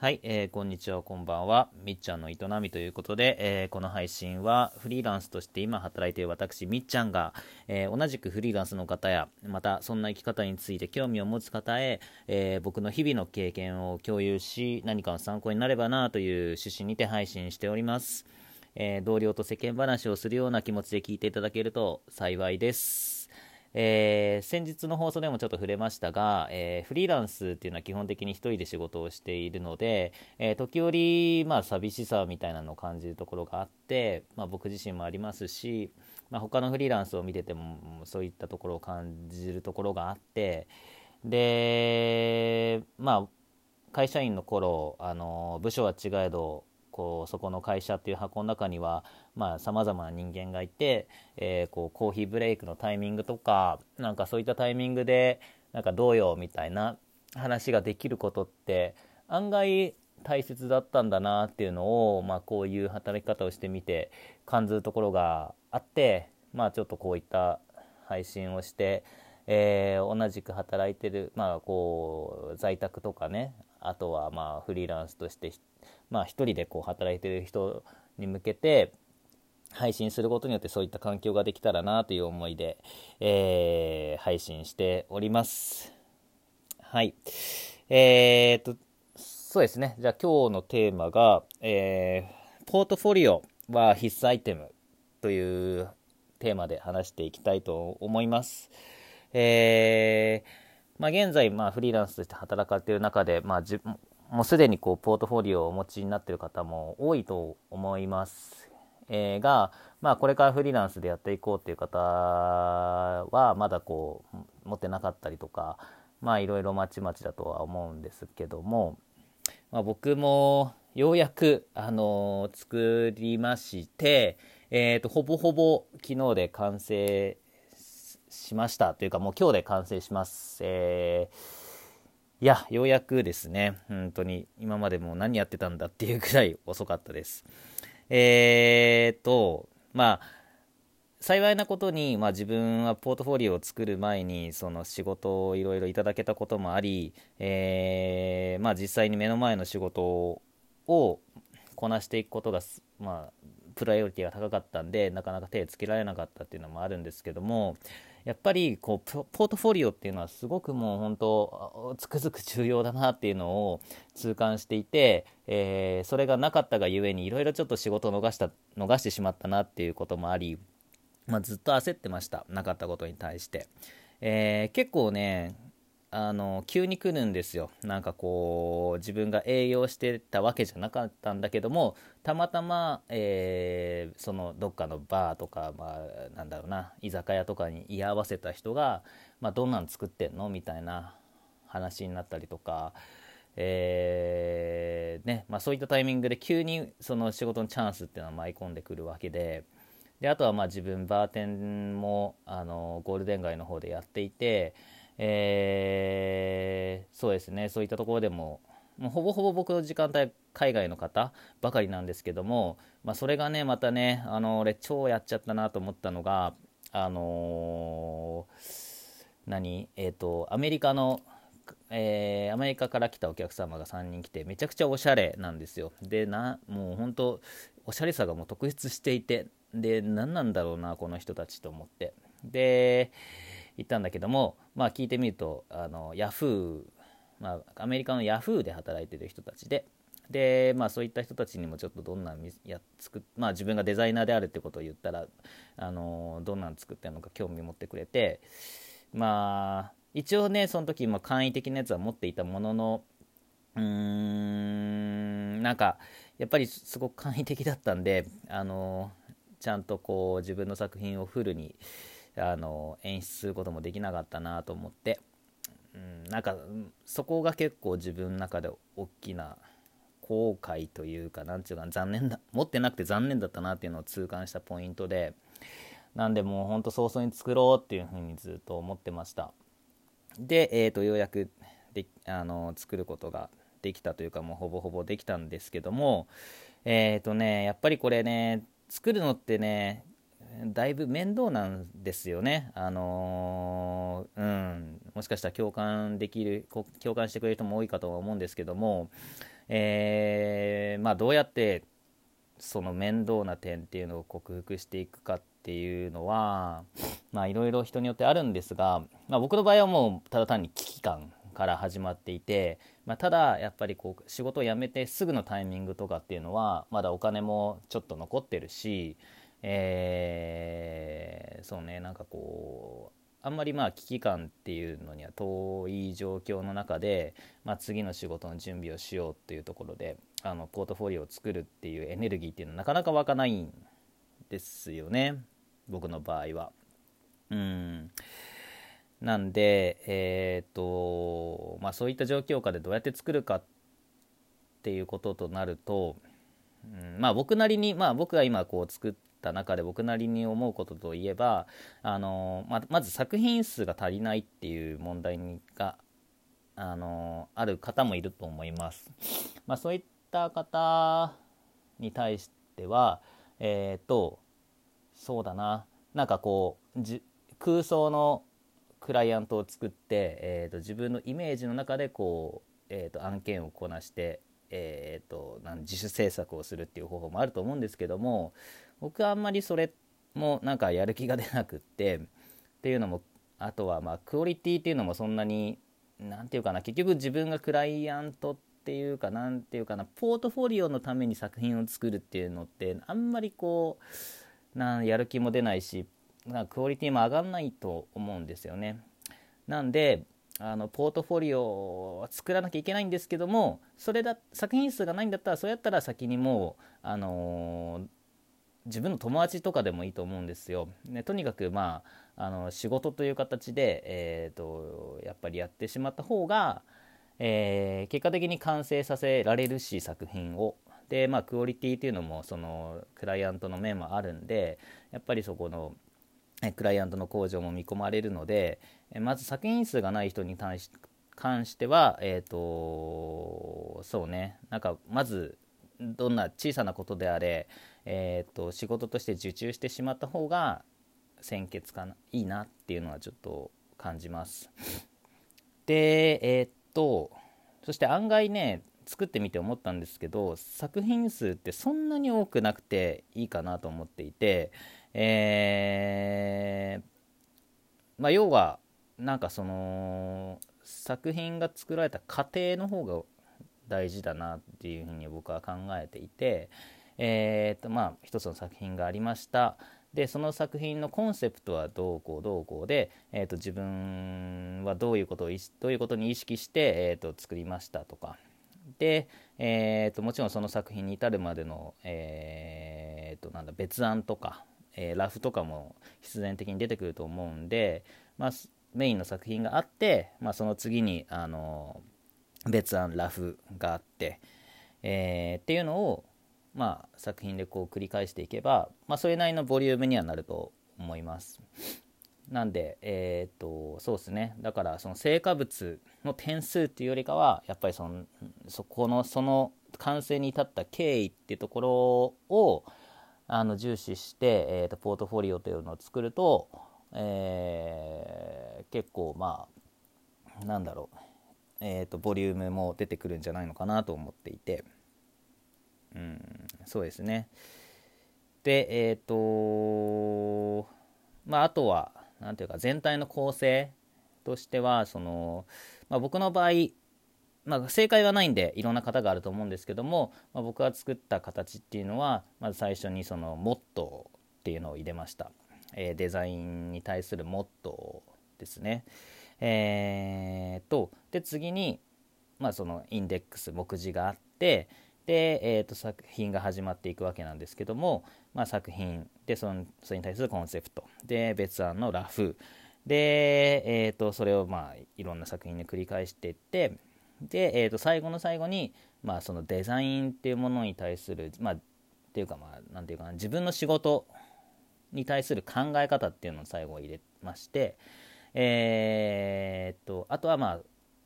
はい、えー、こんにちは、こんばんは。みっちゃんの営みということで、えー、この配信はフリーランスとして今働いている私、みっちゃんが、えー、同じくフリーランスの方や、またそんな生き方について興味を持つ方へ、え僕の日々の経験を共有し、何かの参考になればなという趣旨にて配信しております。え同僚と世間話をするような気持ちで聞いていただけると幸いです。えー、先日の放送でもちょっと触れましたが、えー、フリーランスっていうのは基本的に1人で仕事をしているので、えー、時折、まあ、寂しさみたいなのを感じるところがあって、まあ、僕自身もありますし、まあ、他のフリーランスを見ててもそういったところを感じるところがあってでまあ会社員の頃あの部署は違えどこうそこの会社っていう箱の中にはさまざ、まな人間がいて、えー、こうコーヒーブレイクのタイミングとかなんかそういったタイミングでなんかどうよみたいな話ができることって案外大切だったんだなっていうのを、まあ、こういう働き方をしてみて感じるところがあって、まあ、ちょっとこういった配信をして、えー、同じく働いてる、まあ、こう在宅とかねあとはまあフリーランスとしてまあ、一人でこう働いてる人に向けて配信することによってそういった環境ができたらなという思いで、えー、配信しております。はい。えー、っと、そうですね。じゃあ今日のテーマが、えー、ポートフォリオは必須アイテムというテーマで話していきたいと思います。えーまあ、現在、まあ、フリーランスとして働かれている中で、まあ、もうすでにこうポートフォリオをお持ちになってる方も多いと思います、えー、が、まあ、これからフリーランスでやっていこうっていう方はまだこう持ってなかったりとかまあいろいろまちまちだとは思うんですけども、まあ、僕もようやく、あのー、作りまして、えーと、ほぼほぼ昨日で完成しましたというかもう今日で完成します。えーいや、ようやくですね、本当に今までもう何やってたんだっていうぐらい遅かったです。えーと、まあ、幸いなことに、まあ、自分はポートフォリオを作る前にその仕事をいろいろいただけたこともあり、えーまあ、実際に目の前の仕事をこなしていくことが、まあ、プライオリティが高かったんでなかなか手をつけられなかったっていうのもあるんですけどもやっぱりこうポートフォリオっていうのはすごくもう本当つくづく重要だなっていうのを痛感していて、えー、それがなかったがゆえにいろいろちょっと仕事を逃した逃してしまったなっていうこともあり、まあ、ずっと焦ってましたなかったことに対して、えー、結構ねあの急に来るんですよなんかこう自分が営業してたわけじゃなかったんだけどもたまたま、えー、そのどっかのバーとか、まあ、なんだろうな居酒屋とかに居合わせた人が、まあ、どんなん作ってんの？みたいな話になったりとか、えー、ねまあ、そういったタイミングで急にその仕事のチャンスっていうのは舞い込んでくるわけで。であとはまあ自分バーテンもあのゴールデン街の方でやっていて、えー、そうですね。そういったところでももうほぼほぼ僕の時間帯海外の方ばかりなんですけども、まあ、それがねまたねあの俺超やっちゃったなと思ったのがあのー、何？えっ、ー、とアメリカのえー、アメリカから来たお客様が3人来てめちゃくちゃおしゃれなんですよ。でなもう本当おしゃれさがもう特筆していてで何なんだろうなこの人たちと思って。で行ったんだけども、まあ、聞いてみるとあのヤフー、まあ、アメリカのヤフーで働いてる人たちでで、まあ、そういった人たちにもちょっとどんなや作まあ、自分がデザイナーであるってことを言ったらあのどんなの作ってるのか興味持ってくれてまあ一応ねその時、まあ、簡易的なやつは持っていたもののうーんなんかやっぱりすごく簡易的だったんであのちゃんとこう自分の作品をフルにあの演出することもできなかったなと思って、うん、なんかそこが結構自分の中で大きな後悔というかなんていうか残念だ持ってなくて残念だったなっていうのを痛感したポイントでなんでもうほんと早々に作ろうっていうふうにずっと思ってました。で、えー、とようやくであの作ることができたというかもうほぼほぼできたんですけどもえっ、ー、とねやっぱりこれね作るのってねだいぶ面倒なんですよね。あのー、うん、もしかしたら共感できる、共感してくれる人も多いかとは思うんですけども、えー、まあ、どうやってその面倒な点っていうのを克服していくかっていうのは、まあ、いろいろ人によってあるんですが、まあ、僕の場合はもうただ単に危機感から始まっていて、まあ、ただやっぱりこう仕事を辞めてすぐのタイミングとかっていうのはまだお金もちょっと残ってるし、えー、そうねなんかこうあんまりまあ危機感っていうのには遠い状況の中で、まあ、次の仕事の準備をしようっていうところであのポートフォリオを作るっていうエネルギーっていうのはなかなか湧かないんですよね僕の場合は。うんなんで、えーとまあ、そういった状況下でどうやって作るかっていうこととなると、うんまあ、僕なりに、まあ、僕が今こう作った中で僕なりに思うことといえばあのままず作品数が足りないっていう問題があのある方もいると思います。まあ、そういった方に対してはえっ、ー、とそうだななんかこう空想のクライアントを作って、えーと、自分のイメージの中でこう、えーと、案件をこなして、えーと、自主制作をするっていう方法もあると思うんですけども僕はあんまりそれもなんかやる気が出なくってっていうのもあとはまあクオリティっていうのもそんなに何て言うかな結局自分がクライアントっていうか何て言うかなポートフォリオのために作品を作るっていうのってあんまりこうなやる気も出ないしなクオリティも上がんないと思うんですよね。なんであのポートフォリオを作らなきゃいけないんですけどもそれだ作品数がないんだったらそうやったら先にもう、あのー、自分の友達とかでもいいと思うんですよ。ね、とにかく、まあ、あの仕事という形で、えーと、やっぱりやってしまった方が、えー、結果的に完成させられるし作品を。でまあクオリティっていうのもそのクライアントの面もあるんでやっぱりそこのクライアントの向上も見込まれるのでまず作品数がない人に対し関してはえっ、ー、とそうねなんかまずどんな小さなことであれ、えーと、仕事として受注してしまった方が先決かないいなっていうのはちょっと感じます。でえっ、とそして案外ね作ってみて思ったんですけど作品数ってそんなに多くなくていいかなと思っていてえー、まあ、要はなんかその作品が作られた過程の方が大事だなっていうふうに僕は考えていて、えーとまあ、一つの作品がありました。でその作品のコンセプトはどうこうどうこうで、えーと、自分はどういうことをどういうことに意識して、えーと、作りましたとか。で、えーと、もちろんその作品に至るまでの、えー、となんだ別案とかえー、ラフとかも必然的に出てくると思うんで、まあ、メインの作品があって、まあ、その次にあの別案ラフがあって、えー、っていうのを、まあ、作品でこう繰り返していけば、まあ、それなりのボリュームにはなると思います。なんで、えー、っとそうですねだからその成果物の点数っていうよりかはやっぱりそのそこのその完成に至った経緯っていうところを、あの重視して、えーと、ポートフォリオというのを作ると、えー、結構まあなんだろう、えーと、ボリュームも出てくるんじゃないのかなと思っていて。うんそうですね。でえっ、ー、とまああとは何ていうか全体の構成としてはその、まあ、僕の場合まあ、正解はないんでいろんな方があると思うんですけども、まあ、僕が作った形っていうのはまず最初にそのモットーっていうのを入れました、えー、デザインに対するモットーですね。えー、とで次に、まあ、そのインデックス目次があってで、えー、と作品が始まっていくわけなんですけども、まあ、作品でそのそれに対するコンセプト。で別案のラフ。で、えー、とそれをまあいろんな作品で繰り返していってで、えー、と最後の最後に、まあ、そのデザインっていうものに対する、まあ、っていうかまあなんていうかな自分の仕事に対する考え方っていうのを最後入れましてえー、っとあとはまあ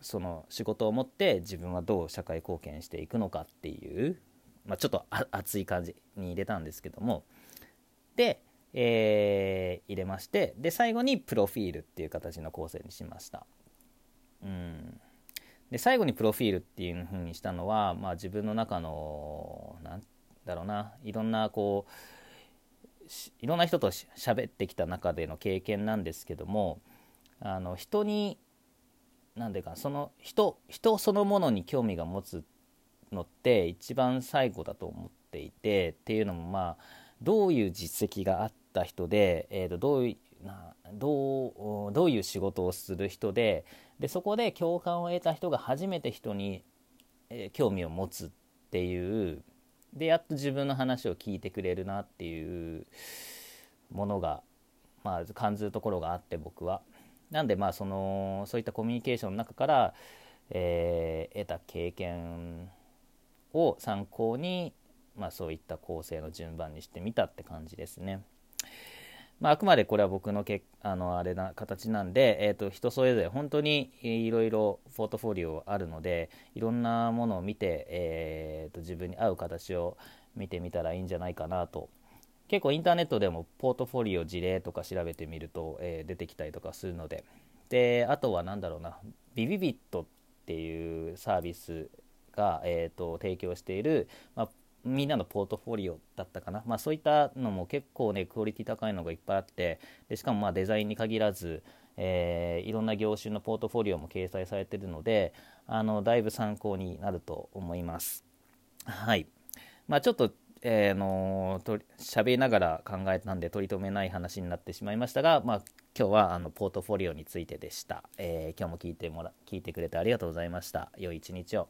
その仕事を持って自分はどう社会貢献していくのかっていう、まあ、ちょっと熱い感じに入れたんですけどもで、えー、入れましてで最後にプロフィールっていう形の構成にしました。うんで最後にプロフィールっていうふうにしたのは、まあ、自分の中のなんだろうないろんなこういろんな人と喋ってきた中での経験なんですけどもあの人に何ていうかその人人そのものに興味が持つのって一番最後だと思っていてっていうのもまあどういう実績があった人で、えー、とどういうどうどういう仕事をする人ででそこで共感を得た人が初めて人に、えー、興味を持つっていうでやっと自分の話を聞いてくれるなっていうものが、まあ、感じるところがあって僕は。なんでまあそのそういったコミュニケーションの中から、えー、得た経験を参考に、まあ、そういった構成の順番にしてみたって感じですね。まあ、あくまでこれは僕のけあのあれな形なんで、えー、と人それぞれ本当にいろいろポートフォリオあるのでいろんなものを見て、えー、と自分に合う形を見てみたらいいんじゃないかなと。結構インターネットでもポートフォリオ事例とか調べてみると、えー、出てきたりとかするので。であとは何だろうな。ビビビットっていうサービスが、えーと、提供している、まあ、みんなのポートフォリオだったかな、まあ、そういったのも結構ねクオリティ高いのがいっぱいあってでしかもまあデザインに限らず、えー、いろんな業種のポートフォリオも掲載されてるのであのだいぶ参考になると思います。はい。まあ、ちょっとえー、のと喋りながら考えたんで取り留めない話になってしまいましたが、まあ、今日はあのポートフォリオについてでした、えー、今日も聞いてもら聞いてくれてありがとうございました。良い一日を。